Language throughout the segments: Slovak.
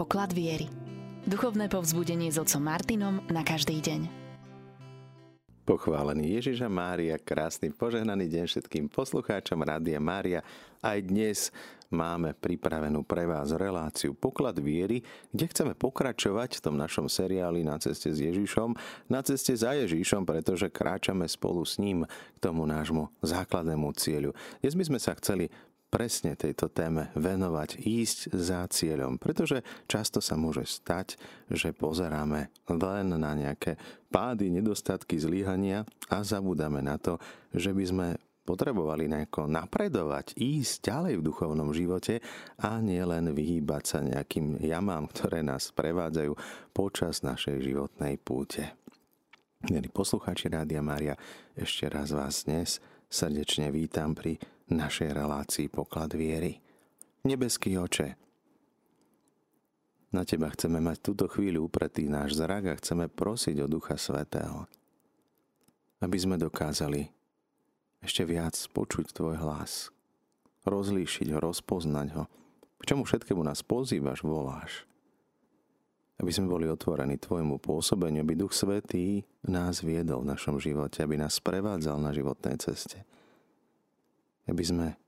poklad viery. Duchovné povzbudenie s otcom Martinom na každý deň. Pochválený Ježiša Mária, krásny požehnaný deň všetkým poslucháčom Rádia Mária. Aj dnes máme pripravenú pre vás reláciu Poklad viery, kde chceme pokračovať v tom našom seriáli Na ceste s Ježišom, na ceste za Ježišom, pretože kráčame spolu s ním k tomu nášmu základnému cieľu. Dnes by sme sa chceli presne tejto téme venovať, ísť za cieľom. Pretože často sa môže stať, že pozeráme len na nejaké pády, nedostatky, zlyhania a zabudáme na to, že by sme potrebovali nejako napredovať, ísť ďalej v duchovnom živote a nie len vyhýbať sa nejakým jamám, ktoré nás prevádzajú počas našej životnej púte. Milí poslucháči Rádia Mária, ešte raz vás dnes srdečne vítam pri našej relácii Poklad viery. Nebeský oče, na teba chceme mať túto chvíľu upretý náš zrak a chceme prosiť o Ducha Svetého, aby sme dokázali ešte viac počuť Tvoj hlas, rozlíšiť ho, rozpoznať ho, k čomu všetkému nás pozývaš, voláš. Aby sme boli otvorení Tvojmu pôsobeniu, aby Duch Svetý nás viedol v našom živote, aby nás prevádzal na životnej ceste aby sme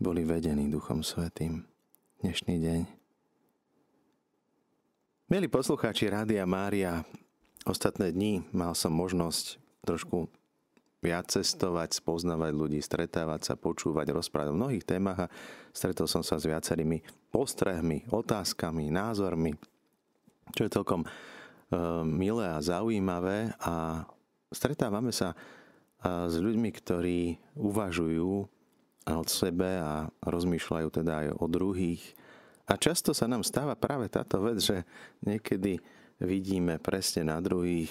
boli vedení Duchom Svetým dnešný deň. Milí poslucháči Rádia Mária, ostatné dni mal som možnosť trošku viac cestovať, spoznávať ľudí, stretávať sa, počúvať, rozprávať o mnohých témach a stretol som sa s viacerými postrehmi, otázkami, názormi, čo je celkom e, milé a zaujímavé a stretávame sa e, s ľuďmi, ktorí uvažujú o sebe a rozmýšľajú teda aj o druhých. A často sa nám stáva práve táto vec, že niekedy vidíme presne na druhých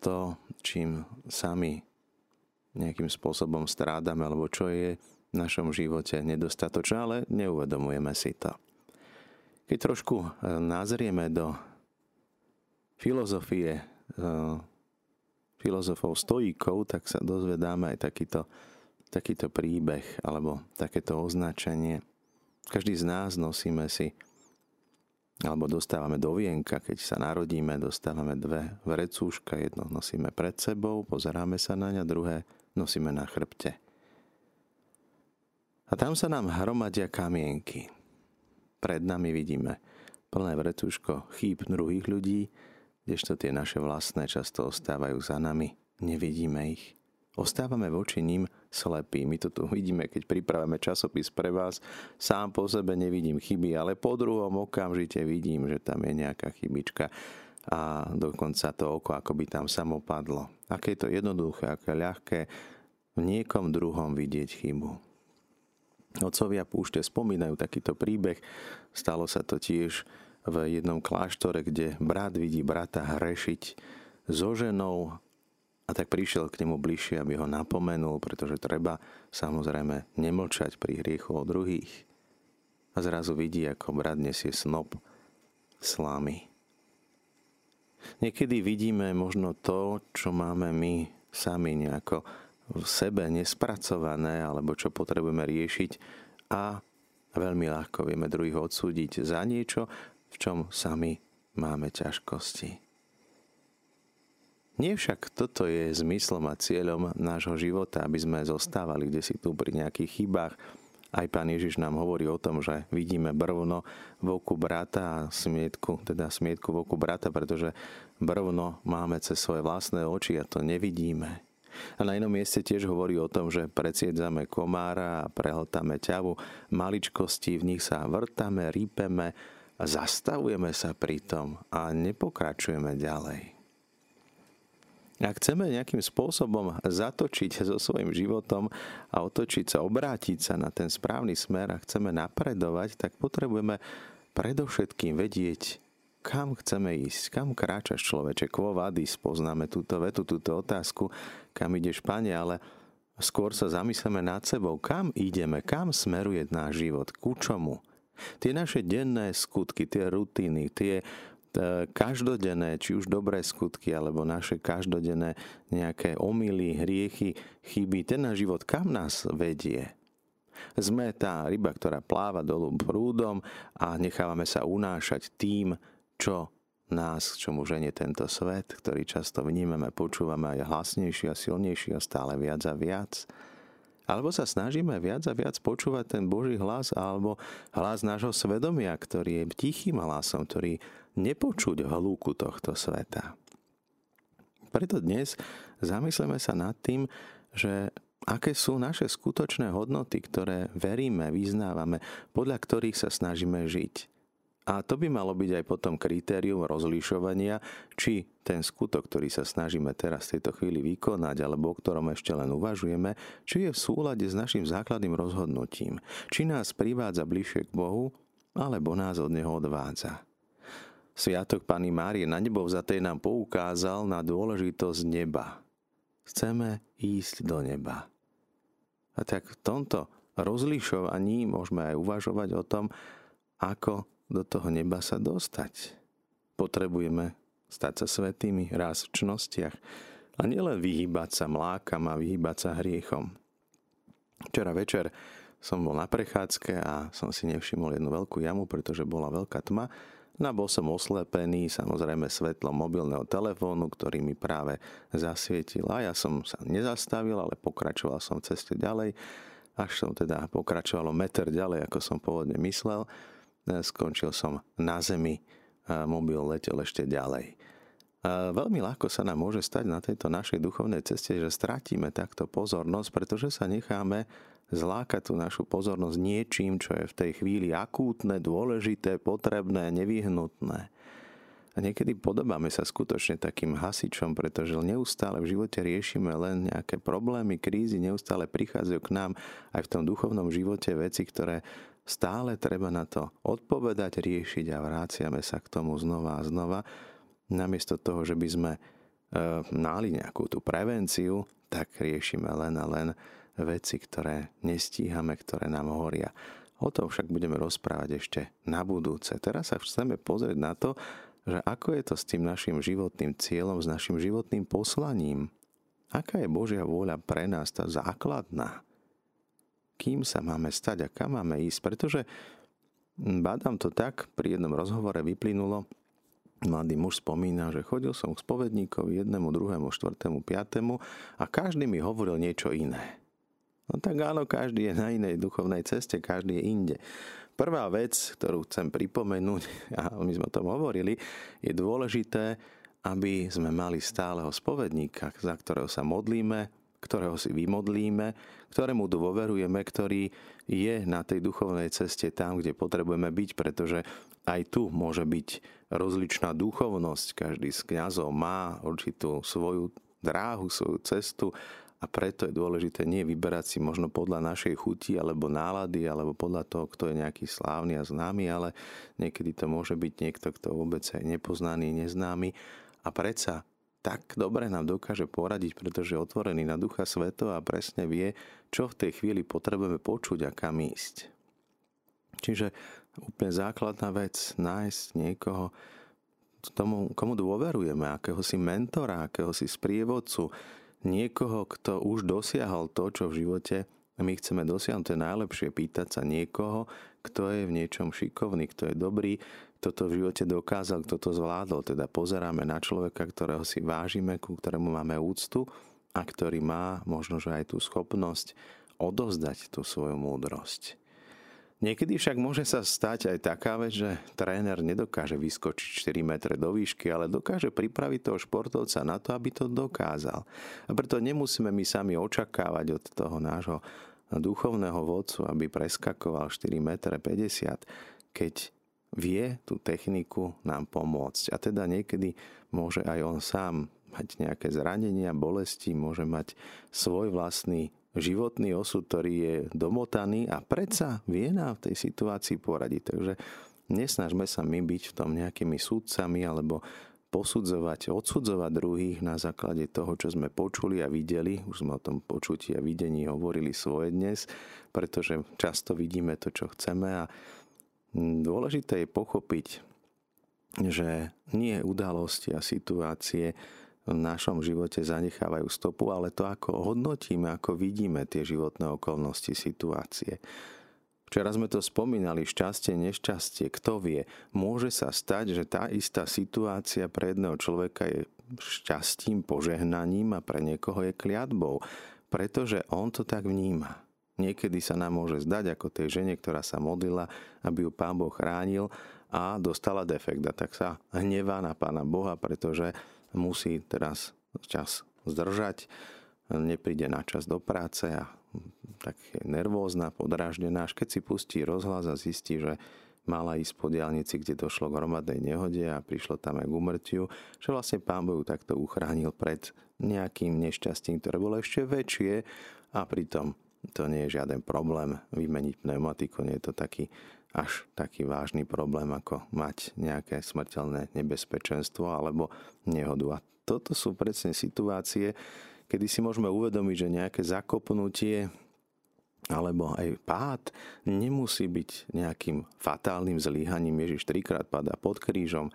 to, čím sami nejakým spôsobom strádame, alebo čo je v našom živote nedostatočné, ale neuvedomujeme si to. Keď trošku e, nazrieme do filozofie e, filozofov stojíkov, tak sa dozvedáme aj takýto takýto príbeh alebo takéto označenie. Každý z nás nosíme si alebo dostávame do vienka, keď sa narodíme, dostávame dve vrecúška, jedno nosíme pred sebou, pozeráme sa na ňa, druhé nosíme na chrbte. A tam sa nám hromadia kamienky. Pred nami vidíme plné vrecúško chýb druhých ľudí, kdežto tie naše vlastné často ostávajú za nami, nevidíme ich. Ostávame voči ním slepí. My to tu vidíme, keď pripravíme časopis pre vás. Sám po sebe nevidím chyby, ale po druhom okamžite vidím, že tam je nejaká chybička a dokonca to oko ako by tam samo padlo. Aké je to jednoduché, aké ľahké v niekom druhom vidieť chybu. Otcovia púšte spomínajú takýto príbeh. Stalo sa to tiež v jednom kláštore, kde brat vidí brata hrešiť so ženou a tak prišiel k nemu bližšie, aby ho napomenul, pretože treba samozrejme nemlčať pri hriechu o druhých. A zrazu vidí, ako brat nesie snop slámy. Niekedy vidíme možno to, čo máme my sami nejako v sebe nespracované, alebo čo potrebujeme riešiť a veľmi ľahko vieme druhých odsúdiť za niečo, v čom sami máme ťažkosti. Nie však toto je zmyslom a cieľom nášho života, aby sme zostávali kde si tu pri nejakých chybách. Aj pán Ježiš nám hovorí o tom, že vidíme brvno v oku brata a smietku, teda smietku v oku brata, pretože brvno máme cez svoje vlastné oči a to nevidíme. A na inom mieste tiež hovorí o tom, že predsiedzame komára a prehltáme ťavu, maličkosti v nich sa vrtame, rípeme a zastavujeme sa pri tom a nepokračujeme ďalej. Ak chceme nejakým spôsobom zatočiť so svojím životom a otočiť sa, obrátiť sa na ten správny smer a chceme napredovať, tak potrebujeme predovšetkým vedieť, kam chceme ísť, kam kráčaš človeče, quo vadis, poznáme túto vetu, túto otázku, kam ideš, pane, ale skôr sa zamyslíme nad sebou, kam ideme, kam smeruje náš život, ku čomu. Tie naše denné skutky, tie rutiny, tie každodenné, či už dobré skutky, alebo naše každodenné nejaké omily, hriechy, chyby, ten náš život kam nás vedie. Sme tá ryba, ktorá pláva dolu prúdom a nechávame sa unášať tým, čo nás, čo mu ženie tento svet, ktorý často vnímame, počúvame aj hlasnejší a silnejší a stále viac a viac. Alebo sa snažíme viac a viac počúvať ten Boží hlas alebo hlas nášho svedomia, ktorý je tichým hlasom, ktorý nepočuť hľúku tohto sveta. Preto dnes zamyslíme sa nad tým, že aké sú naše skutočné hodnoty, ktoré veríme, vyznávame, podľa ktorých sa snažíme žiť. A to by malo byť aj potom kritérium rozlišovania, či ten skutok, ktorý sa snažíme teraz v tejto chvíli vykonať, alebo o ktorom ešte len uvažujeme, či je v súlade s našim základným rozhodnutím. Či nás privádza bližšie k Bohu, alebo nás od Neho odvádza. Sviatok Pany Márie na nebo vzatej nám poukázal na dôležitosť neba. Chceme ísť do neba. A tak v tomto rozlišovaní môžeme aj uvažovať o tom, ako do toho neba sa dostať. Potrebujeme stať sa svetými raz v čnostiach a nielen vyhýbať sa mlákam a vyhýbať sa hriechom. Včera večer som bol na prechádzke a som si nevšimol jednu veľkú jamu, pretože bola veľká tma. No a bol som oslepený, samozrejme svetlom mobilného telefónu, ktorý mi práve zasvietil. A ja som sa nezastavil, ale pokračoval som v ceste ďalej. Až som teda pokračoval meter ďalej, ako som pôvodne myslel. E, skončil som na zemi, mobil letel ešte ďalej. A veľmi ľahko sa nám môže stať na tejto našej duchovnej ceste, že stratíme takto pozornosť, pretože sa necháme zlákať tú našu pozornosť niečím, čo je v tej chvíli akútne, dôležité, potrebné, nevyhnutné. A niekedy podobáme sa skutočne takým hasičom, pretože neustále v živote riešime len nejaké problémy, krízy, neustále prichádzajú k nám aj v tom duchovnom živote veci, ktoré stále treba na to odpovedať, riešiť a vráciame sa k tomu znova a znova. Namiesto toho, že by sme e, náli nejakú tú prevenciu, tak riešime len a len veci, ktoré nestíhame, ktoré nám horia. O tom však budeme rozprávať ešte na budúce. Teraz sa chceme pozrieť na to, že ako je to s tým našim životným cieľom, s našim životným poslaním. Aká je Božia vôľa pre nás, tá základná? Kým sa máme stať a kam máme ísť? Pretože bádam to tak, pri jednom rozhovore vyplynulo, mladý muž spomína, že chodil som k spovedníkovi jednému, druhému, štvrtému, piatému a každý mi hovoril niečo iné. No tak áno, každý je na inej duchovnej ceste, každý je inde. Prvá vec, ktorú chcem pripomenúť, a my sme o tom hovorili, je dôležité, aby sme mali stáleho spovedníka, za ktorého sa modlíme, ktorého si vymodlíme, ktorému dôverujeme, ktorý je na tej duchovnej ceste tam, kde potrebujeme byť, pretože aj tu môže byť rozličná duchovnosť. Každý z kňazov má určitú svoju dráhu, svoju cestu a preto je dôležité nie vyberať si možno podľa našej chuti alebo nálady alebo podľa toho, kto je nejaký slávny a známy, ale niekedy to môže byť niekto, kto vôbec je nepoznaný, neznámy a predsa tak dobre nám dokáže poradiť, pretože je otvorený na Ducha Sveto a presne vie, čo v tej chvíli potrebujeme počuť a kam ísť. Čiže úplne základná vec, nájsť niekoho, tomu, komu dôverujeme, akého si mentora, akého si sprievodcu, niekoho, kto už dosiahol to, čo v živote my chceme dosiahnuť. To je najlepšie pýtať sa niekoho, kto je v niečom šikovný, kto je dobrý, kto to v živote dokázal, kto to zvládol. Teda pozeráme na človeka, ktorého si vážime, ku ktorému máme úctu a ktorý má možno, že aj tú schopnosť odovzdať tú svoju múdrosť. Niekedy však môže sa stať aj taká vec, že tréner nedokáže vyskočiť 4 metre do výšky, ale dokáže pripraviť toho športovca na to, aby to dokázal. A preto nemusíme my sami očakávať od toho nášho duchovného vodcu, aby preskakoval 4 metre 50, keď vie tú techniku nám pomôcť. A teda niekedy môže aj on sám mať nejaké zranenia, bolesti, môže mať svoj vlastný životný osud, ktorý je domotaný a predsa vie nám v tej situácii poradiť. Takže nesnažme sa my byť v tom nejakými súdcami alebo posudzovať, odsudzovať druhých na základe toho, čo sme počuli a videli. Už sme o tom počutí a videní hovorili svoje dnes, pretože často vidíme to, čo chceme a dôležité je pochopiť, že nie udalosti a situácie v našom živote zanechávajú stopu, ale to, ako hodnotíme, ako vidíme tie životné okolnosti, situácie. Včera sme to spomínali, šťastie, nešťastie, kto vie. Môže sa stať, že tá istá situácia pre jedného človeka je šťastím, požehnaním a pre niekoho je kliatbou, pretože on to tak vníma. Niekedy sa nám môže zdať ako tej žene, ktorá sa modlila, aby ju pán Boh chránil a dostala defekt a tak sa hnevá na pána Boha, pretože musí teraz čas zdržať, nepríde na čas do práce a tak je nervózna, podráždená, až keď si pustí rozhlas a zistí, že mala ísť po diálnici, kde došlo k hromadnej nehode a prišlo tam aj k umrtiu, že vlastne pán Boh takto uchránil pred nejakým nešťastím, ktoré bolo ešte väčšie a pritom to nie je žiaden problém vymeniť pneumatiku, nie je to taký až taký vážny problém, ako mať nejaké smrteľné nebezpečenstvo alebo nehodu. A toto sú presne situácie, kedy si môžeme uvedomiť, že nejaké zakopnutie alebo aj pád nemusí byť nejakým fatálnym zlíhaním. Ježiš trikrát padá pod krížom.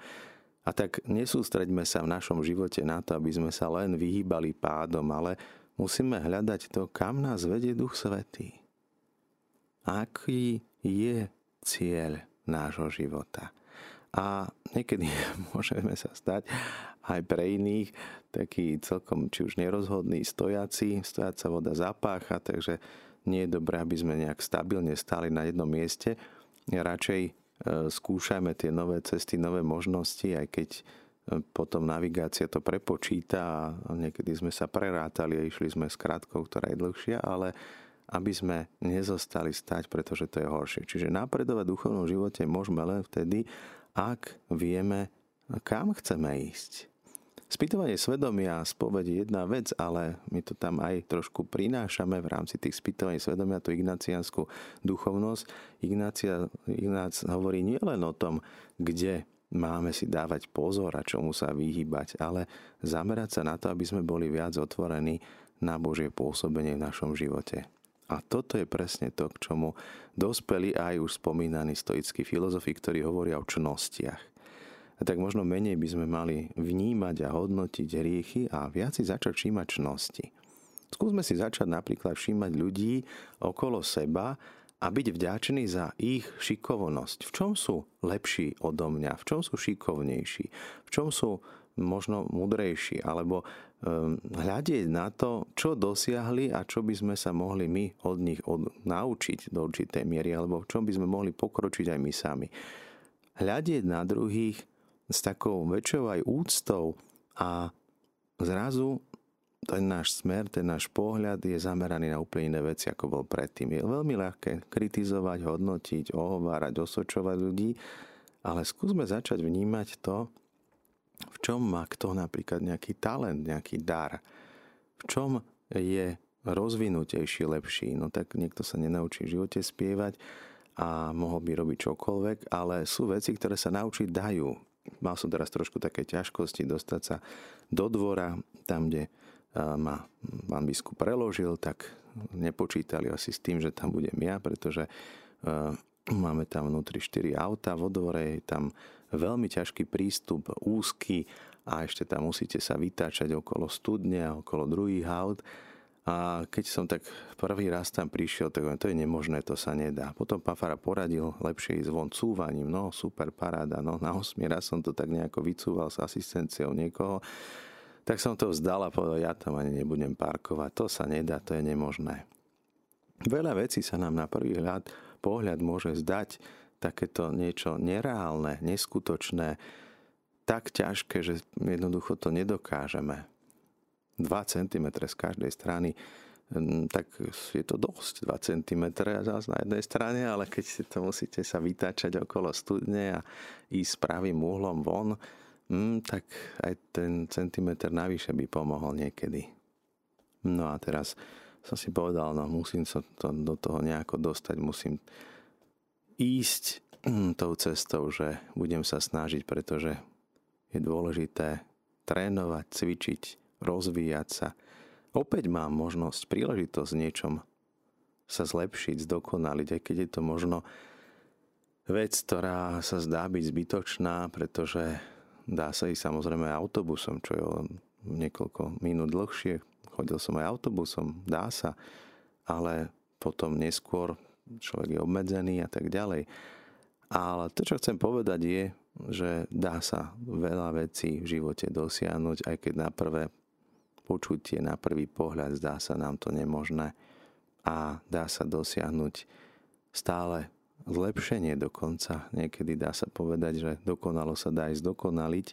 A tak nesústreďme sa v našom živote na to, aby sme sa len vyhýbali pádom, ale musíme hľadať to, kam nás vedie Duch Svetý. Aký je cieľ nášho života. A niekedy môžeme sa stať aj pre iných taký celkom či už nerozhodný stojaci, stojaca voda zapácha, takže nie je dobré, aby sme nejak stabilne stáli na jednom mieste. Radšej e, skúšajme tie nové cesty, nové možnosti, aj keď e, potom navigácia to prepočíta a niekedy sme sa prerátali a išli sme s krátkou, ktorá je dlhšia, ale aby sme nezostali stať, pretože to je horšie. Čiže napredovať v duchovnom živote môžeme len vtedy, ak vieme, kam chceme ísť. Spýtovanie svedomia a spoveď je jedna vec, ale my to tam aj trošku prinášame v rámci tých spýtovaní svedomia, tú ignaciánsku duchovnosť. Ignácia, Ignác hovorí nielen o tom, kde máme si dávať pozor a čomu sa vyhýbať, ale zamerať sa na to, aby sme boli viac otvorení na Božie pôsobenie v našom živote. A toto je presne to, k čomu dospeli aj už spomínaní stoickí filozofi, ktorí hovoria o čnostiach tak možno menej by sme mali vnímať a hodnotiť hriechy a viac si začať všímať čnosti. Skúsme si začať napríklad všímať ľudí okolo seba a byť vďačný za ich šikovnosť. V čom sú lepší odo mňa? V čom sú šikovnejší? V čom sú možno mudrejší? Alebo um, hľadieť na to, čo dosiahli a čo by sme sa mohli my od nich od, naučiť do určitej miery, alebo v čom by sme mohli pokročiť aj my sami. Hľadieť na druhých s takou väčšou aj úctou a zrazu ten náš smer, ten náš pohľad je zameraný na úplne iné veci, ako bol predtým. Je veľmi ľahké kritizovať, hodnotiť, ohovárať, osočovať ľudí, ale skúsme začať vnímať to, v čom má kto napríklad nejaký talent, nejaký dar, v čom je rozvinutejší, lepší. No tak niekto sa nenaučí v živote spievať a mohol by robiť čokoľvek, ale sú veci, ktoré sa naučiť dajú mal som teraz trošku také ťažkosti dostať sa do dvora, tam, kde ma pán biskup preložil, tak nepočítali asi s tým, že tam budem ja, pretože máme tam vnútri 4 auta, vo dvore je tam veľmi ťažký prístup, úzky a ešte tam musíte sa vytáčať okolo studne a okolo druhých aut a keď som tak prvý raz tam prišiel, tak to je nemožné, to sa nedá. Potom Pafara poradil lepšie ísť von cúvaním. No, super paráda. No, na 8 raz som to tak nejako vycúval s asistenciou niekoho. Tak som to vzdal a povedal, ja tam ani nebudem parkovať. To sa nedá, to je nemožné. Veľa vecí sa nám na prvý hľad, pohľad môže zdať takéto niečo nereálne, neskutočné, tak ťažké, že jednoducho to nedokážeme. 2 cm z každej strany, hm, tak je to dosť 2 cm zás na jednej strane, ale keď si to musíte sa vytáčať okolo studne a ísť pravým uhlom von, hm, tak aj ten centimetr navyše by pomohol niekedy. No a teraz som si povedal, no musím sa to, do toho nejako dostať, musím ísť hm, tou cestou, že budem sa snažiť, pretože je dôležité trénovať, cvičiť, rozvíjať sa. Opäť mám možnosť, príležitosť niečom sa zlepšiť, zdokonaliť, aj keď je to možno vec, ktorá sa zdá byť zbytočná, pretože dá sa ísť samozrejme autobusom, čo je niekoľko minút dlhšie, chodil som aj autobusom, dá sa, ale potom neskôr človek je obmedzený a tak ďalej. Ale to, čo chcem povedať je, že dá sa veľa vecí v živote dosiahnuť, aj keď na prvé počutie, na prvý pohľad zdá sa nám to nemožné a dá sa dosiahnuť stále zlepšenie dokonca. Niekedy dá sa povedať, že dokonalo sa dá aj zdokonaliť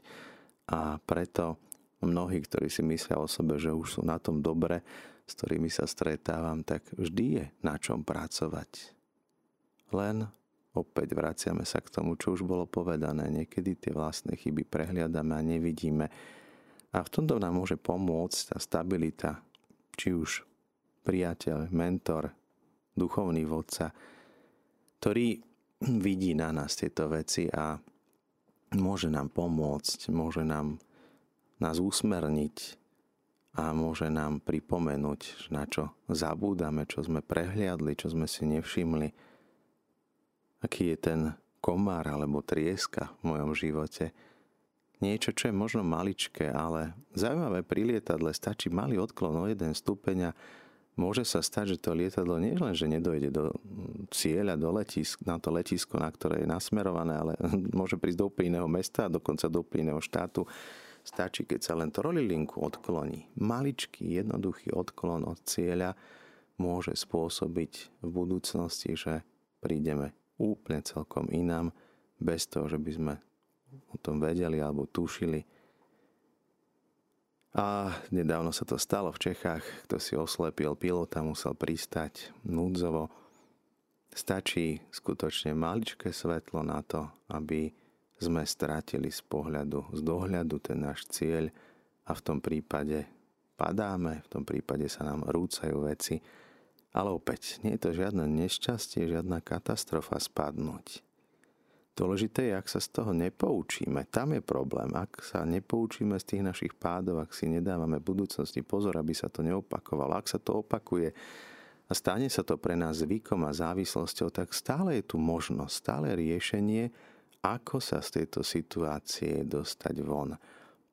a preto mnohí, ktorí si myslia o sebe, že už sú na tom dobre, s ktorými sa stretávam, tak vždy je na čom pracovať. Len opäť vraciame sa k tomu, čo už bolo povedané. Niekedy tie vlastné chyby prehliadame a nevidíme. A v tomto nám môže pomôcť tá stabilita, či už priateľ, mentor, duchovný vodca, ktorý vidí na nás tieto veci a môže nám pomôcť, môže nám nás usmerniť a môže nám pripomenúť, na čo zabúdame, čo sme prehliadli, čo sme si nevšimli, aký je ten komár alebo trieska v mojom živote. Niečo, čo je možno maličké, ale zaujímavé pri lietadle. Stačí malý odklon o jeden stupeň a môže sa stať, že to lietadlo nie len, že nedojde do cieľa, do letisk, na to letisko, na ktoré je nasmerované, ale môže prísť do úplne iného mesta, dokonca do úplne iného štátu Stačí, keď sa len trolilinku odkloní. Maličký, jednoduchý odklon od cieľa môže spôsobiť v budúcnosti, že prídeme úplne celkom inám, bez toho, že by sme o tom vedeli alebo tušili. A nedávno sa to stalo v Čechách, kto si oslepil pilota, musel pristať núdzovo. Stačí skutočne maličké svetlo na to, aby sme strátili z pohľadu, z dohľadu ten náš cieľ a v tom prípade padáme, v tom prípade sa nám rúcajú veci. Ale opäť, nie je to žiadne nešťastie, žiadna katastrofa spadnúť. Dôležité je, ak sa z toho nepoučíme. Tam je problém. Ak sa nepoučíme z tých našich pádov, ak si nedávame budúcnosti pozor, aby sa to neopakovalo. Ak sa to opakuje a stane sa to pre nás zvykom a závislosťou, tak stále je tu možnosť, stále riešenie, ako sa z tejto situácie dostať von.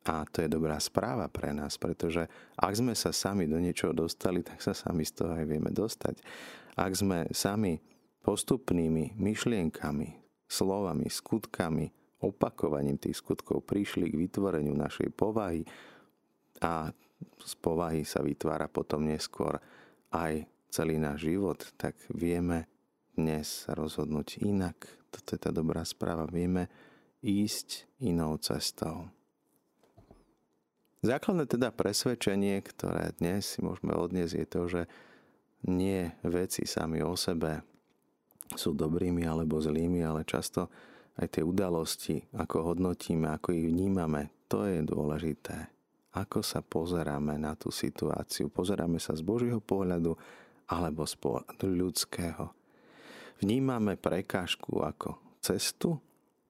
A to je dobrá správa pre nás, pretože ak sme sa sami do niečoho dostali, tak sa sami z toho aj vieme dostať. Ak sme sami postupnými myšlienkami, slovami, skutkami, opakovaním tých skutkov prišli k vytvoreniu našej povahy a z povahy sa vytvára potom neskôr aj celý náš život, tak vieme dnes rozhodnúť inak, toto je tá dobrá správa, vieme ísť inou cestou. Základné teda presvedčenie, ktoré dnes si môžeme odniesť, je to, že nie veci sami o sebe sú dobrými alebo zlými, ale často aj tie udalosti, ako hodnotíme, ako ich vnímame, to je dôležité. Ako sa pozeráme na tú situáciu. Pozeráme sa z Božieho pohľadu alebo z pohľadu ľudského. Vnímame prekážku ako cestu,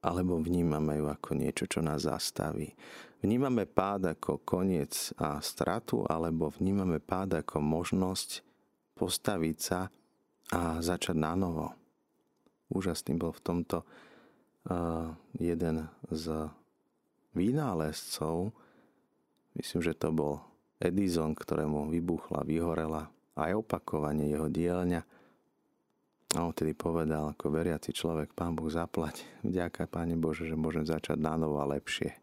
alebo vnímame ju ako niečo, čo nás zastaví. Vnímame pád ako koniec a stratu, alebo vnímame pád ako možnosť postaviť sa a začať na novo. Úžasný bol v tomto uh, jeden z vynálezcov, myslím, že to bol Edison, ktorému vybuchla, vyhorela aj opakovanie jeho dielňa, a on tedy povedal, ako veriaci človek, Pán Boh zaplať, vďaka Páne Bože, že môžem začať na novo a lepšie.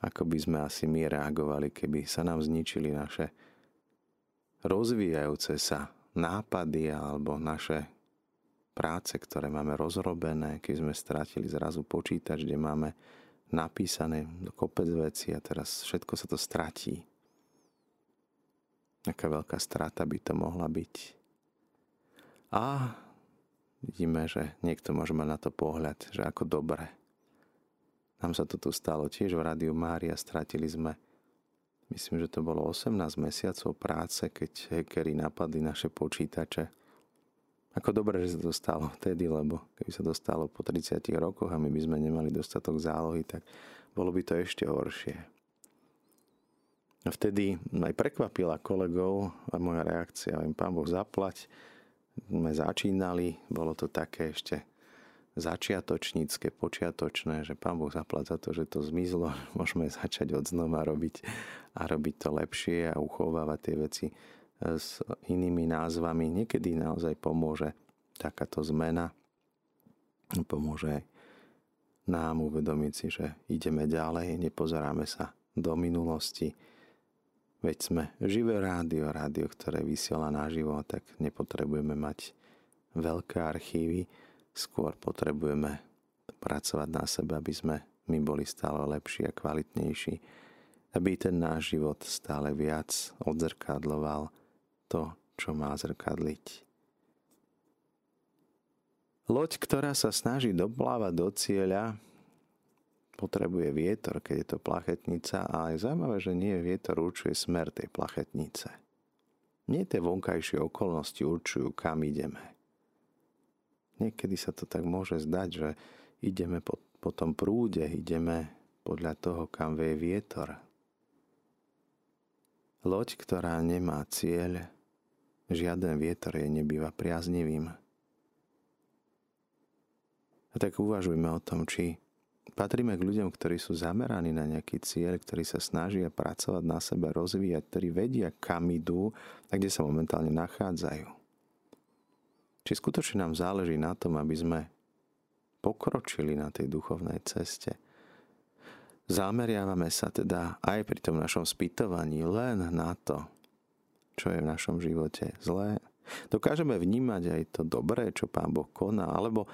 Ako by sme asi my reagovali, keby sa nám zničili naše rozvíjajúce sa nápady alebo naše práce, ktoré máme rozrobené, keď sme stratili zrazu počítač, kde máme napísané kopec veci a teraz všetko sa to stratí. Aká veľká strata by to mohla byť. A vidíme, že niekto môže mať na to pohľad, že ako dobre. Nám sa to tu stalo tiež v Rádiu Mária, stratili sme, myslím, že to bolo 18 mesiacov práce, keď hackery napadli naše počítače. Ako dobre, že sa to stalo vtedy, lebo keby sa to stalo po 30 rokoch a my by sme nemali dostatok zálohy, tak bolo by to ešte horšie. A vtedy aj prekvapila kolegov a moja reakcia, im pán Boh zaplať, sme začínali, bolo to také ešte začiatočnícke, počiatočné, že Pán Boh zaplať za to, že to zmizlo, môžeme začať od znova robiť a robiť to lepšie a uchovávať tie veci e, s inými názvami. Niekedy naozaj pomôže takáto zmena. Pomôže aj nám uvedomiť si, že ideme ďalej, nepozeráme sa do minulosti, Veď sme živé rádio, rádio, ktoré vysiela naživo, tak nepotrebujeme mať veľké archívy, skôr potrebujeme pracovať na sebe, aby sme my boli stále lepší a kvalitnejší, aby ten náš život stále viac odzrkadloval to, čo má zrkadliť. Loď, ktorá sa snaží doplávať do cieľa, potrebuje vietor, keď je to plachetnica a je zaujímavé, že nie vietor určuje smer tej plachetnice. Nie tie vonkajšie okolnosti určujú, kam ideme. Niekedy sa to tak môže zdať, že ideme po, po tom prúde, ideme podľa toho, kam vie vietor. Loď, ktorá nemá cieľ, žiaden vietor jej nebýva priaznivým. A tak uvažujme o tom, či Patríme k ľuďom, ktorí sú zameraní na nejaký cieľ, ktorí sa snažia pracovať na sebe, rozvíjať, ktorí vedia, kam idú a kde sa momentálne nachádzajú. Či skutočne nám záleží na tom, aby sme pokročili na tej duchovnej ceste. Zameriavame sa teda aj pri tom našom spýtovaní len na to, čo je v našom živote zlé. Dokážeme vnímať aj to dobré, čo Pán Boh koná, alebo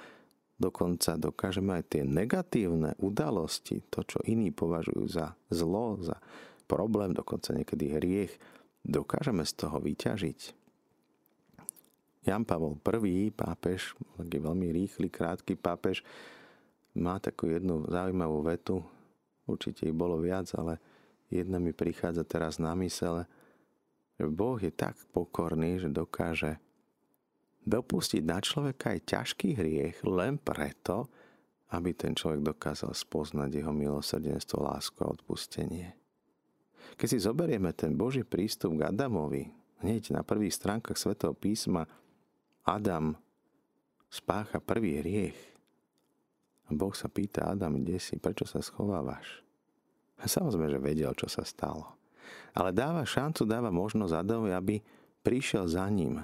Dokonca dokážeme aj tie negatívne udalosti, to, čo iní považujú za zlo, za problém, dokonca niekedy hriech, dokážeme z toho vyťažiť. Jan Pavel I, pápež, taký veľmi rýchly, krátky pápež, má takú jednu zaujímavú vetu, určite ich bolo viac, ale jedna mi prichádza teraz na mysele, že Boh je tak pokorný, že dokáže dopustiť na človeka aj ťažký hriech len preto, aby ten človek dokázal spoznať jeho milosrdenstvo, lásku a odpustenie. Keď si zoberieme ten Boží prístup k Adamovi, hneď na prvých stránkach svätého písma Adam spácha prvý hriech. A Boh sa pýta Adam, kde si, prečo sa schovávaš? A samozrejme, že vedel, čo sa stalo. Ale dáva šancu, dáva možnosť Adamovi, aby prišiel za ním,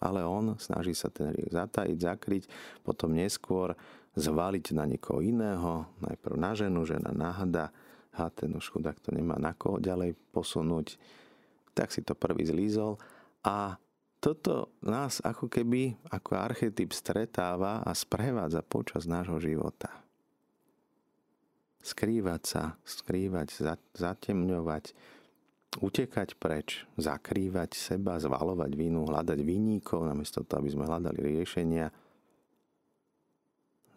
ale on snaží sa ten riek zatajiť, zakryť, potom neskôr zvaliť na niekoho iného, najprv na ženu, žena náhada, a ten už chudák to nemá na koho ďalej posunúť, tak si to prvý zlízol a toto nás ako keby ako archetyp stretáva a sprevádza počas nášho života. Skrývať sa, skrývať, zatemňovať, utekať preč, zakrývať seba, zvalovať vinu, hľadať vinníkov, namiesto toho, aby sme hľadali riešenia,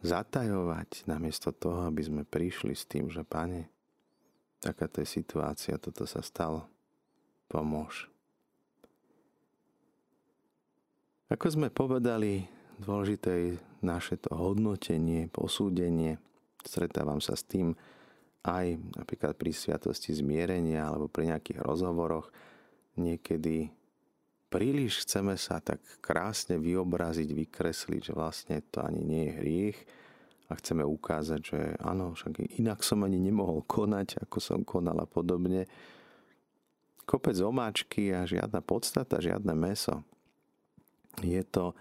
zatajovať, namiesto toho, aby sme prišli s tým, že pane, takáto je situácia, toto sa stalo, pomôž. Ako sme povedali, dôležité je naše to hodnotenie, posúdenie. Stretávam sa s tým, aj napríklad pri sviatosti zmierenia alebo pri nejakých rozhovoroch niekedy príliš chceme sa tak krásne vyobraziť, vykresliť, že vlastne to ani nie je hriech a chceme ukázať, že áno, však inak som ani nemohol konať, ako som konal a podobne. Kopec omáčky a žiadna podstata, žiadne meso. Je to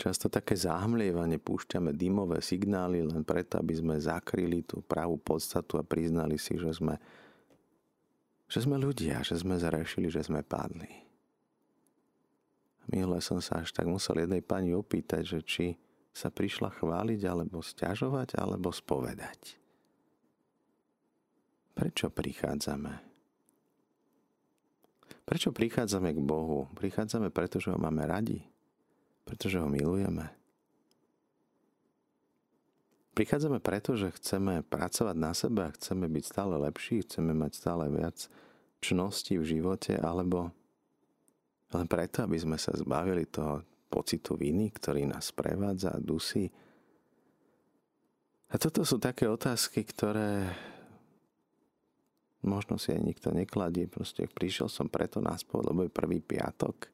Často také záhmlievanie púšťame dymové signály len preto, aby sme zakryli tú pravú podstatu a priznali si, že sme, že sme ľudia, že sme zrešili, že sme padli. Minule som sa až tak musel jednej pani opýtať, že či sa prišla chváliť, alebo stiažovať, alebo spovedať. Prečo prichádzame? Prečo prichádzame k Bohu? Prichádzame preto, že ho máme radi pretože ho milujeme. Prichádzame preto, že chceme pracovať na sebe, chceme byť stále lepší, chceme mať stále viac čnosti v živote, alebo len preto, aby sme sa zbavili toho pocitu viny, ktorý nás prevádza a dusí. A toto sú také otázky, ktoré možno si aj nikto nekladie. Proste prišiel som preto na spolu, lebo je prvý piatok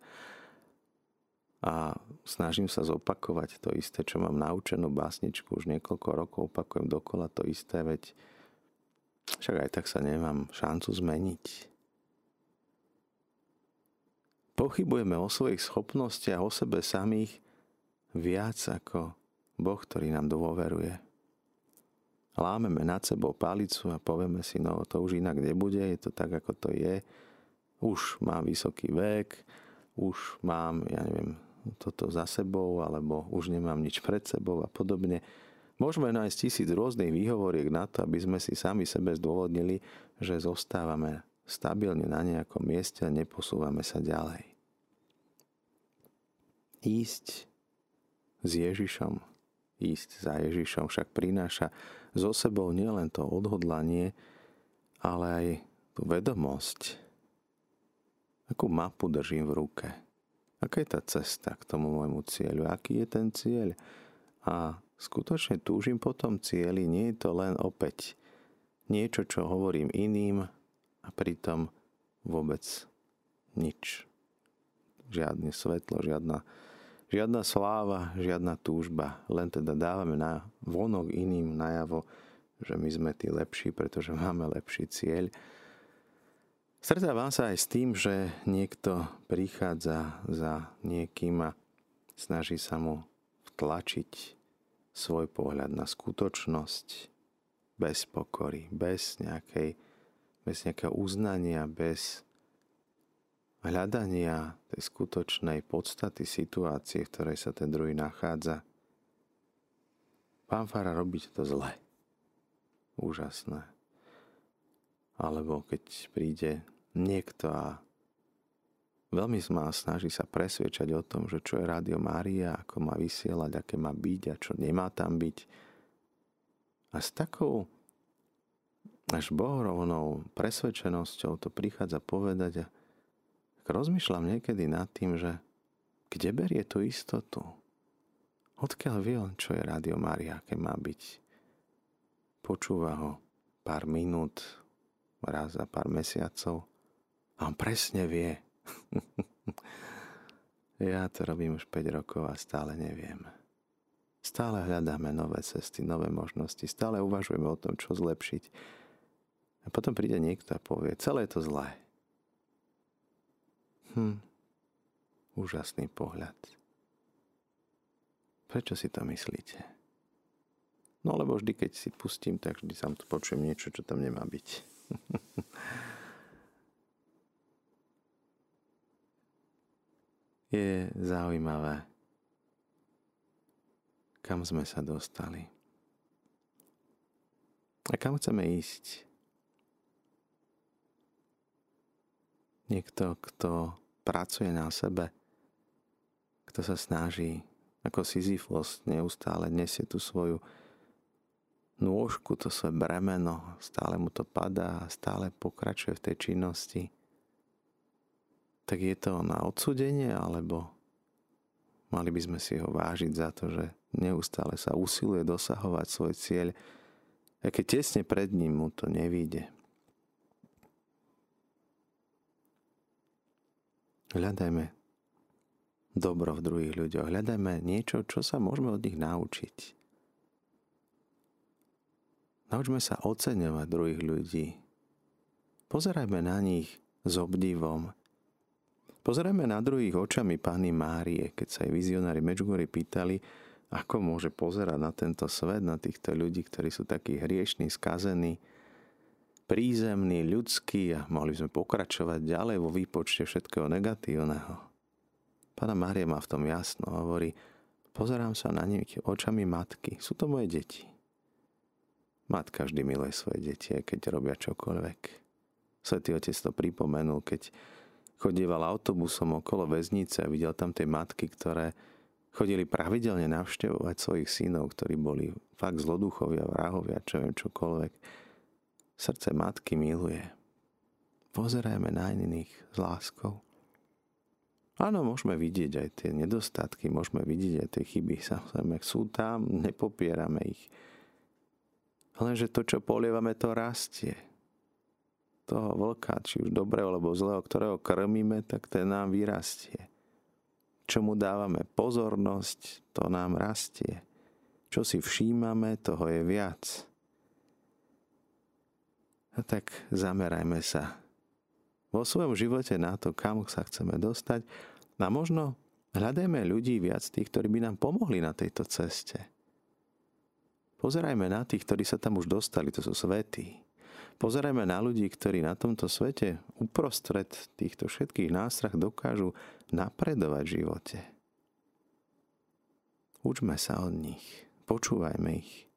a snažím sa zopakovať to isté, čo mám naučenú básničku, už niekoľko rokov opakujem dokola to isté, veď však aj tak sa nemám šancu zmeniť. Pochybujeme o svojich schopnostiach, o sebe samých viac ako Boh, ktorý nám dôveruje. Lámeme nad sebou palicu a povieme si, no to už inak nebude, je to tak, ako to je. Už mám vysoký vek, už mám, ja neviem, toto za sebou, alebo už nemám nič pred sebou a podobne. Môžeme nájsť tisíc rôznych výhovoriek na to, aby sme si sami sebe zdôvodnili, že zostávame stabilne na nejakom mieste a neposúvame sa ďalej. Ísť s Ježišom, ísť za Ježišom však prináša so sebou nielen to odhodlanie, ale aj tú vedomosť, akú mapu držím v ruke. Aká je tá cesta k tomu môjmu cieľu? Aký je ten cieľ? A skutočne túžim po tom cieli, nie je to len opäť niečo, čo hovorím iným a pritom vôbec nič. Žiadne svetlo, žiadna Žiadna sláva, žiadna túžba, len teda dávame na vonok iným najavo, že my sme tí lepší, pretože máme lepší cieľ. Stretávam sa aj s tým, že niekto prichádza za niekým a snaží sa mu vtlačiť svoj pohľad na skutočnosť bez pokory, bez, nejakej, bez nejakého uznania, bez hľadania tej skutočnej podstaty situácie, v ktorej sa ten druhý nachádza. Pán Fara, robíte to zle. Úžasné. Alebo keď príde niekto a veľmi má snaží sa presviečať o tom, že čo je Rádio Mária, ako má vysielať, aké má byť a čo nemá tam byť. A s takou až bohorovnou presvedčenosťou to prichádza povedať a rozmýšľam niekedy nad tým, že kde berie tú istotu? Odkiaľ vie on, čo je Rádio Mária, aké má byť? Počúva ho pár minút, raz za pár mesiacov a on presne vie. ja to robím už 5 rokov a stále neviem. Stále hľadáme nové cesty, nové možnosti, stále uvažujeme o tom, čo zlepšiť. A potom príde niekto a povie, celé je to zlé. Hm, úžasný pohľad. Prečo si to myslíte? No lebo vždy, keď si pustím, tak vždy sa tu počujem niečo, čo tam nemá byť. Je zaujímavé, kam sme sa dostali. A kam chceme ísť? Niekto, kto pracuje na sebe, kto sa snaží, ako Sisyfos neustále nesie tú svoju nôžku, to svoje bremeno, stále mu to padá a stále pokračuje v tej činnosti, tak je to na odsudenie, alebo mali by sme si ho vážiť za to, že neustále sa usiluje dosahovať svoj cieľ, a keď tesne pred ním mu to nevíde. Hľadajme dobro v druhých ľuďoch. Hľadajme niečo, čo sa môžeme od nich naučiť. Naučme sa oceňovať druhých ľudí. Pozerajme na nich s obdivom. Pozerajme na druhých očami Pány Márie, keď sa aj vizionári Medžugory pýtali, ako môže pozerať na tento svet, na týchto ľudí, ktorí sú takí hriešní, skazení, prízemný, ľudský a mohli sme pokračovať ďalej vo výpočte všetkého negatívneho. Pána Mária má v tom jasno, hovorí, pozerám sa na nich očami matky, sú to moje deti. Matka vždy miluje svoje deti, aj keď robia čokoľvek. Svetý otec to pripomenul, keď chodieval autobusom okolo väznice a videl tam tie matky, ktoré chodili pravidelne navštevovať svojich synov, ktorí boli fakt zloduchovia, vrahovia, čo viem, čokoľvek Srdce matky miluje. Pozerajme na iných s láskou. Áno, môžeme vidieť aj tie nedostatky, môžeme vidieť aj tie chyby. Samozrejme, sú tam, nepopierame ich. Lenže to, čo polievame, to rastie. Toho vlka, či už dobrého alebo zlého, ktorého krmíme, tak ten nám vyrastie. čomu dávame pozornosť, to nám rastie. Čo si všímame, toho je viac. A tak zamerajme sa vo svojom živote na to, kam sa chceme dostať a možno hľadajme ľudí viac tých, ktorí by nám pomohli na tejto ceste. Pozerajme na tých, ktorí sa tam už dostali, to sú svetí. Pozerajme na ľudí, ktorí na tomto svete uprostred týchto všetkých nástrach dokážu napredovať v živote. Učme sa od nich, počúvajme ich.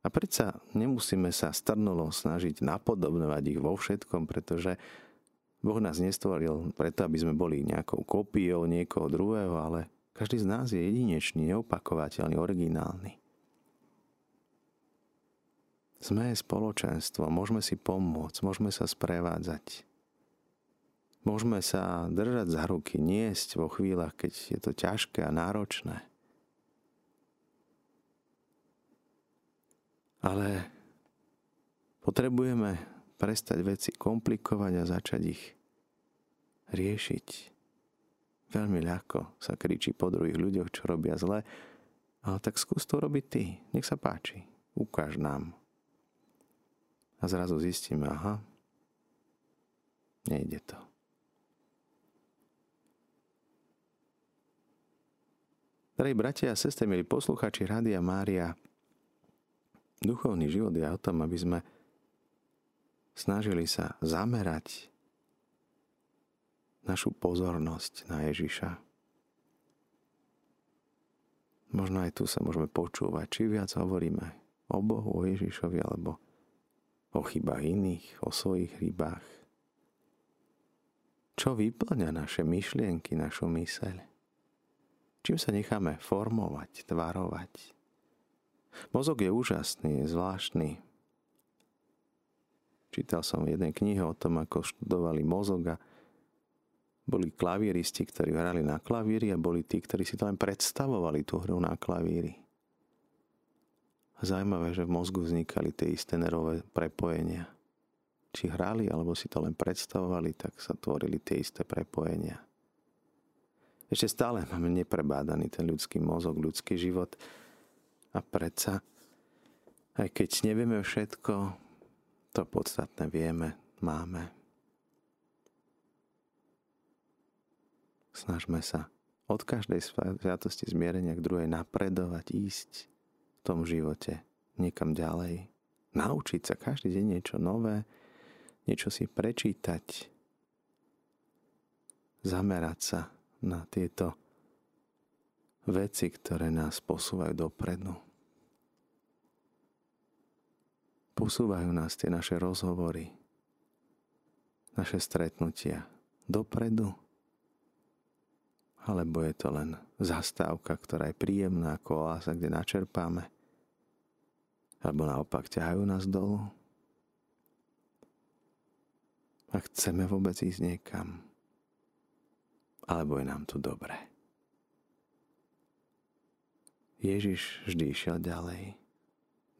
A predsa nemusíme sa strnulo snažiť napodobňovať ich vo všetkom, pretože Boh nás nestvoril preto, aby sme boli nejakou kópiou niekoho druhého, ale každý z nás je jedinečný, neopakovateľný, originálny. Sme spoločenstvo, môžeme si pomôcť, môžeme sa sprevádzať. Môžeme sa držať za ruky, niesť vo chvíľach, keď je to ťažké a náročné. Ale potrebujeme prestať veci komplikovať a začať ich riešiť. Veľmi ľahko sa kričí po druhých ľuďoch, čo robia zle, ale tak skús to robiť ty. Nech sa páči. Ukáž nám. A zrazu zistíme, aha, nejde to. Drahí bratia a sestry, milí posluchači Rádia Mária, duchovný život je o tom, aby sme snažili sa zamerať našu pozornosť na Ježiša. Možno aj tu sa môžeme počúvať, či viac hovoríme o Bohu, o Ježišovi, alebo o chybách iných, o svojich chybách. Čo vyplňa naše myšlienky, našu myseľ? Čím sa necháme formovať, tvarovať? Mozog je úžasný, zvláštny. Čítal som v jednej knihe o tom, ako študovali mozog a boli klavieristi, ktorí hrali na klavíri a boli tí, ktorí si to len predstavovali tú hru na klavíri. Zajímavé, že v mozgu vznikali tie isté nervové prepojenia. Či hrali, alebo si to len predstavovali, tak sa tvorili tie isté prepojenia. Ešte stále máme neprebádaný ten ľudský mozog, ľudský život. A predsa, aj keď nevieme všetko, to podstatné vieme, máme. Snažme sa od každej sviatosti zmierenia k druhej napredovať, ísť v tom živote niekam ďalej. Naučiť sa každý deň niečo nové, niečo si prečítať, zamerať sa na tieto veci, ktoré nás posúvajú dopredu. Posúvajú nás tie naše rozhovory, naše stretnutia dopredu, alebo je to len zastávka, ktorá je príjemná ako oáza, kde načerpáme? Alebo naopak ťahajú nás dolu? A chceme vôbec ísť niekam? Alebo je nám tu dobre? Ježiš vždy išiel ďalej.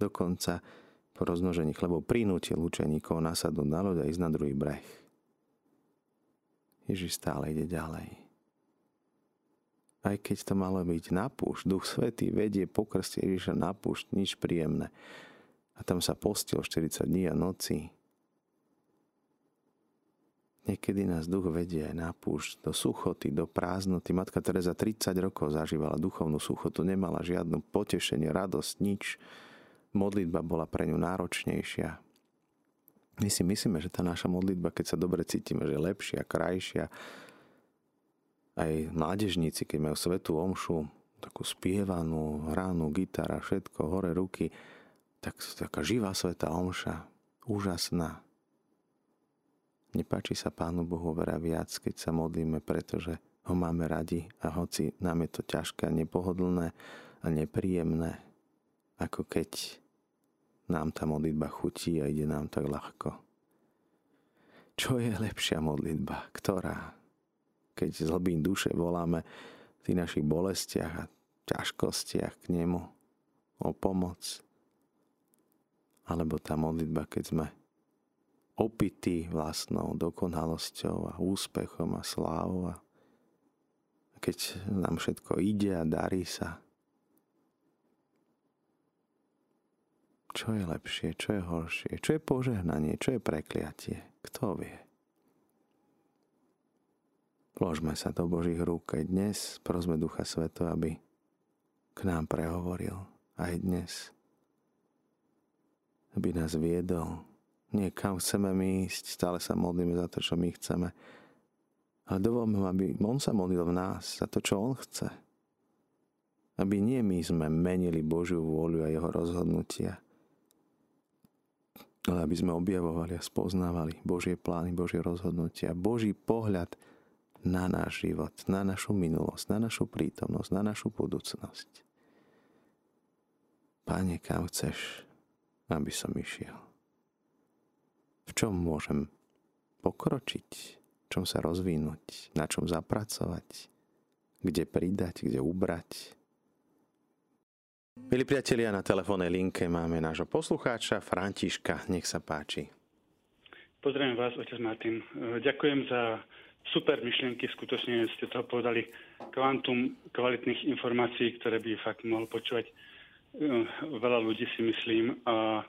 Dokonca po roznožení chlebov prinútil učeníkov nasadnúť na loď a ísť na druhý breh. Ježiš stále ide ďalej aj keď to malo byť na púšť, Duch Svetý vedie po krste Ježiša na púšť, nič príjemné. A tam sa postil 40 dní a noci. Niekedy nás duch vedie aj na púšť, do suchoty, do prázdnoty. Matka Teresa 30 rokov zažívala duchovnú suchotu, nemala žiadnu potešenie, radosť, nič. Modlitba bola pre ňu náročnejšia. My si myslíme, že tá naša modlitba, keď sa dobre cítime, že je lepšia, krajšia, aj mládežníci, keď majú svetú omšu, takú spievanú, hranú, gitara, všetko, hore ruky, tak taká živá svetá omša, úžasná. Nepáči sa Pánu Bohu veľa viac, keď sa modlíme, pretože ho máme radi a hoci nám je to ťažké nepohodlné a nepríjemné, ako keď nám tá modlitba chutí a ide nám tak ľahko. Čo je lepšia modlitba? Ktorá? Keď z hlbín duše voláme v tých našich bolestiach a ťažkostiach k nemu o pomoc. Alebo tá modlitba, keď sme opití vlastnou dokonalosťou a úspechom a slávou a keď nám všetko ide a darí sa. Čo je lepšie, čo je horšie, čo je požehnanie, čo je prekliatie, kto vie. Vložme sa do Božích rúk aj dnes, prosme Ducha Sveto, aby k nám prehovoril aj dnes. Aby nás viedol. Nie kam chceme my ísť, stále sa modlíme za to, čo my chceme. Ale dovolme aby on sa modlil v nás za to, čo on chce. Aby nie my sme menili Božiu vôľu a jeho rozhodnutia, ale aby sme objavovali a spoznávali Božie plány, Božie rozhodnutia, Boží pohľad na náš život, na našu minulosť, na našu prítomnosť, na našu budúcnosť. Pane, kam chceš, aby som išiel? V čom môžem pokročiť? čom sa rozvinúť, na čom zapracovať, kde pridať, kde ubrať. Milí priatelia, na telefónnej linke máme nášho poslucháča Františka. Nech sa páči. Pozdravím vás, otec Martin. Ďakujem za super myšlienky. Skutočne ste toho povedali kvantum kvalitných informácií, ktoré by fakt mohol počúvať eh, veľa ľudí, si myslím. A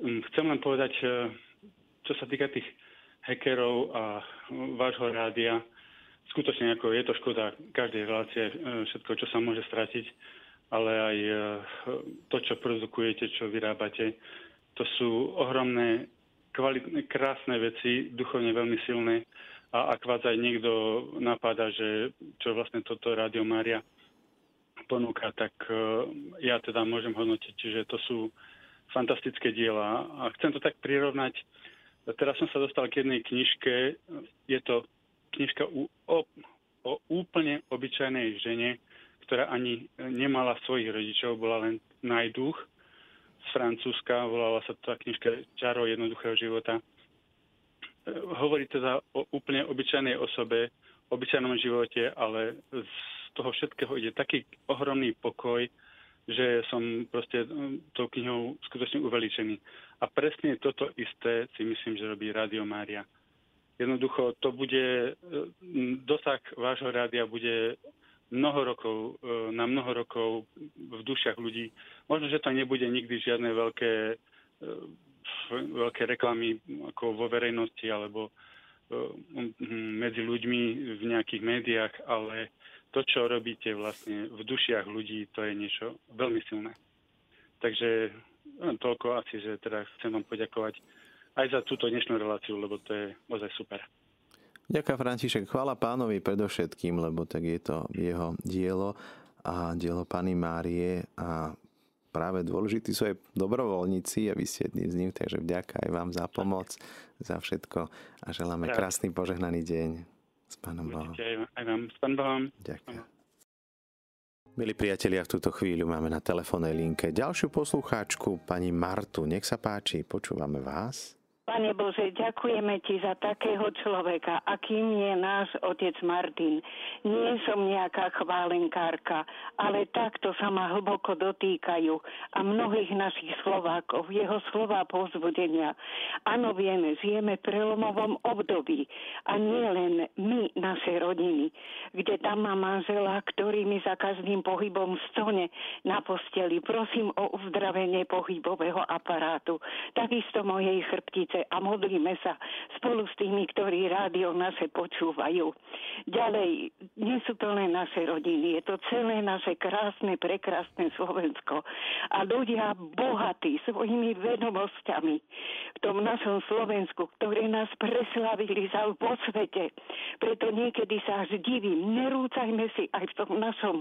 hm, chcem len povedať, eh, čo sa týka tých hackerov a vášho rádia. Skutočne ako je to škoda každej relácie, e, všetko, čo sa môže stratiť, ale aj to, čo produkujete, čo vyrábate, to sú ohromné, kvalitné, krásne veci, duchovne veľmi silné. A ak vás aj niekto napáda, že čo vlastne toto Rádio Mária ponúka, tak e, ja teda môžem hodnotiť, že to sú fantastické diela. A chcem to tak prirovnať Teraz som sa dostal k jednej knižke. Je to knižka o, o úplne obyčajnej žene, ktorá ani nemala svojich rodičov, bola len najduch z Francúzska. Volala sa tá knižka Čaro jednoduchého života. Hovorí teda o úplne obyčajnej osobe, obyčajnom živote, ale z toho všetkého ide taký ohromný pokoj, že som proste tou knihou skutočne uveličený. A presne toto isté si myslím, že robí Rádio Mária. Jednoducho to bude, e, dosah vášho rádia bude mnoho rokov, e, na mnoho rokov v dušiach ľudí. Možno, že to nebude nikdy žiadne veľké, e, veľké reklamy ako vo verejnosti alebo medzi ľuďmi v nejakých médiách, ale to, čo robíte vlastne v dušiach ľudí, to je niečo veľmi silné. Takže len toľko asi, že teda chcem vám poďakovať aj za túto dnešnú reláciu, lebo to je ozaj super. Ďakujem František, chvála pánovi predovšetkým, lebo tak je to jeho dielo a dielo Pany Márie a práve dôležití sú aj dobrovoľníci a vy ste jedným z nich, takže vďaka aj vám za pomoc, za všetko a želáme krásny požehnaný deň s Pánom Bohom. Aj, aj vám s Pánom Bohom. Ďakujem. Milí priatelia, v túto chvíľu máme na telefónnej linke ďalšiu poslucháčku, pani Martu. Nech sa páči, počúvame vás. Pane Bože, ďakujeme Ti za takého človeka, akým je náš otec Martin. Nie som nejaká chválenkárka, ale takto sa ma hlboko dotýkajú a mnohých našich Slovákov, jeho slova povzbudenia. Áno, vieme, žijeme v prelomovom období a nie len my, naše rodiny, kde tam má manžela, ktorý mi za každým pohybom stone na posteli. Prosím o uzdravenie pohybového aparátu. Takisto mojej chrbtice a modlíme sa spolu s tými, ktorí rádio naše počúvajú. Ďalej, nie sú to len naše rodiny, je to celé naše krásne, prekrásne Slovensko. A ľudia bohatí svojimi vedomosťami v tom našom Slovensku, ktorí nás preslavili za vo svete. Preto niekedy sa až divím. Nerúcajme si aj v tom našom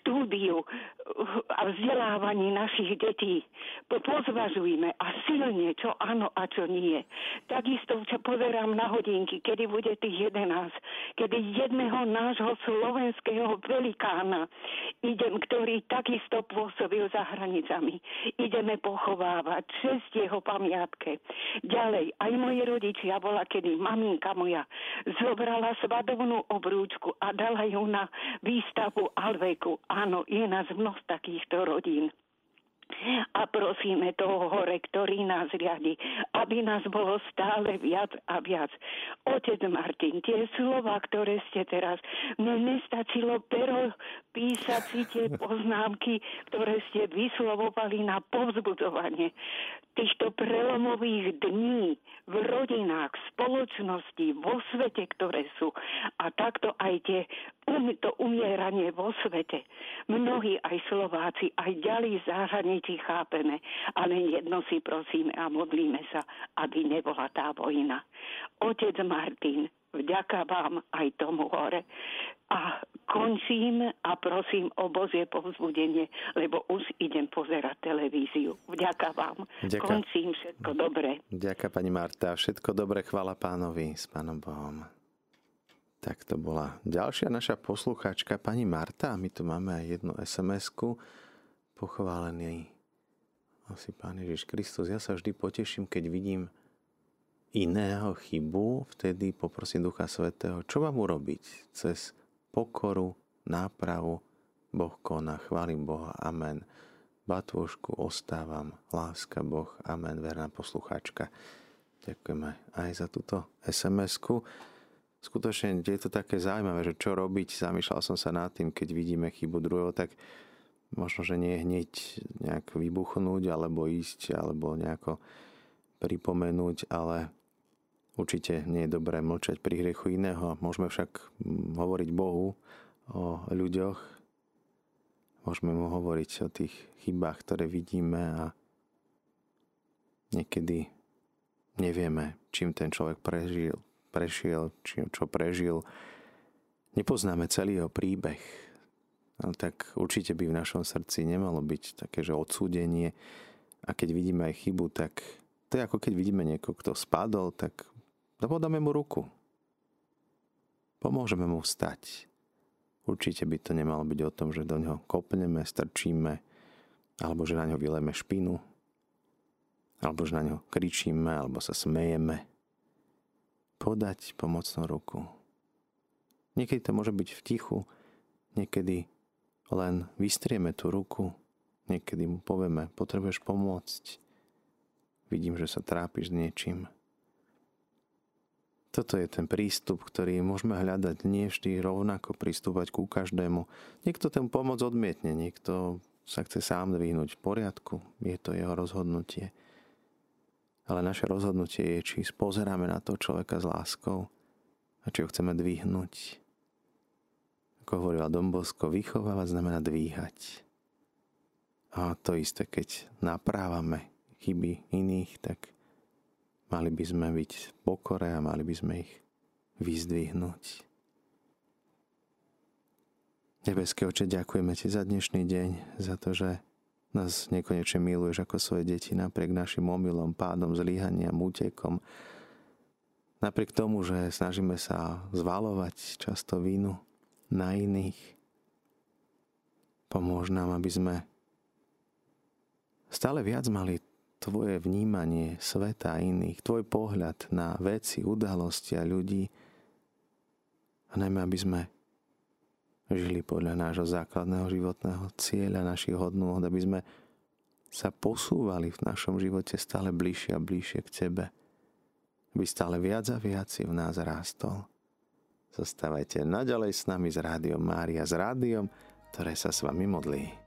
štúdiu a vzdelávaní našich detí. Pozvažujme a silne, čo áno a čo nie nie. Takisto sa pozerám na hodinky, kedy bude tých 11, kedy jedného nášho slovenského velikána idem, ktorý takisto pôsobil za hranicami. Ideme pochovávať čest jeho pamiatke. Ďalej, aj moji rodičia bola, kedy maminka moja zobrala svadovnú obrúčku a dala ju na výstavu Alveku. Áno, je nás mnoho takýchto rodín. A prosíme toho hore, ktorý nás riadi, aby nás bolo stále viac a viac. Otec Martin, tie slova, ktoré ste teraz, mne nestačilo pero písať si tie poznámky, ktoré ste vyslovovali na povzbudzovanie týchto prelomových dní v rodinách, v spoločnosti, vo svete, ktoré sú. A takto aj tie, um, to umieranie vo svete. Mnohí aj Slováci, aj ďalej zahraničí chápeme, ale jedno si prosíme a modlíme sa, aby nebola tá vojna. Otec Martin, vďaka vám aj tomu hore. A končím a prosím o Božie povzbudenie, lebo už idem pozerať televíziu. Vďaka vám. Ďaká. Končím všetko dobre. Ďaká pani Marta. Všetko dobre, chvala pánovi s pánom Bohom. Tak to bola ďalšia naša poslucháčka, pani Marta. My tu máme aj jednu SMS-ku. Pochválený asi Pán Ježiš Kristus. Ja sa vždy poteším, keď vidím iného chybu, vtedy poprosím Ducha Svetého, čo mám urobiť cez pokoru, nápravu. Boh koná, chválim Boha, amen. Batôžku ostávam, láska Boh, amen, verná poslucháčka. Ďakujeme aj za túto SMS-ku. Skutočne je to také zaujímavé, že čo robiť. Zamýšľal som sa nad tým, keď vidíme chybu druhého, tak možno, že nie hneď nejak vybuchnúť, alebo ísť, alebo nejako pripomenúť, ale Určite nie je dobré mlčať pri hriechu iného. Môžeme však mm, hovoriť Bohu o ľuďoch. Môžeme mu hovoriť o tých chybách, ktoré vidíme a niekedy nevieme, čím ten človek prežil, prešiel, čím, čo prežil. Nepoznáme celý jeho príbeh. Ale tak určite by v našom srdci nemalo byť také, že odsúdenie. A keď vidíme aj chybu, tak to je ako keď vidíme niekoho, kto spadol, tak Podáme mu ruku. Pomôžeme mu vstať. Určite by to nemalo byť o tom, že do ňoho kopneme, strčíme, alebo že na ňo vyleme špinu, alebo že na ňo kričíme, alebo sa smejeme. Podať pomocnú ruku. Niekedy to môže byť v tichu, niekedy len vystrieme tú ruku, niekedy mu povieme, potrebuješ pomôcť, vidím, že sa trápiš s niečím. Toto je ten prístup, ktorý môžeme hľadať nie vždy rovnako pristúpať ku každému. Niekto ten pomoc odmietne, niekto sa chce sám dvihnúť v poriadku, je to jeho rozhodnutie. Ale naše rozhodnutie je, či spozeráme na toho človeka s láskou a či ho chceme dvihnúť. Ako hovorila Dombosko, vychovávať znamená dvíhať. A to isté, keď naprávame chyby iných, tak Mali by sme byť v pokore a mali by sme ich vyzdvihnúť. Nebeský oče, ďakujeme Ti za dnešný deň, za to, že nás nekonečne miluješ ako svoje deti napriek našim omylom, pádom, zlíhaniam, útekom. Napriek tomu, že snažíme sa zvalovať často vínu na iných. Pomôž nám, aby sme stále viac mali tvoje vnímanie sveta a iných, tvoj pohľad na veci, udalosti a ľudí a najmä, aby sme žili podľa nášho základného životného cieľa, našich hodnôt, aby sme sa posúvali v našom živote stále bližšie a bližšie k Tebe, aby stále viac a viac si v nás rástol. Zostávajte naďalej s nami s Rádiom Mária, s rádiom, ktoré sa s vami modlí.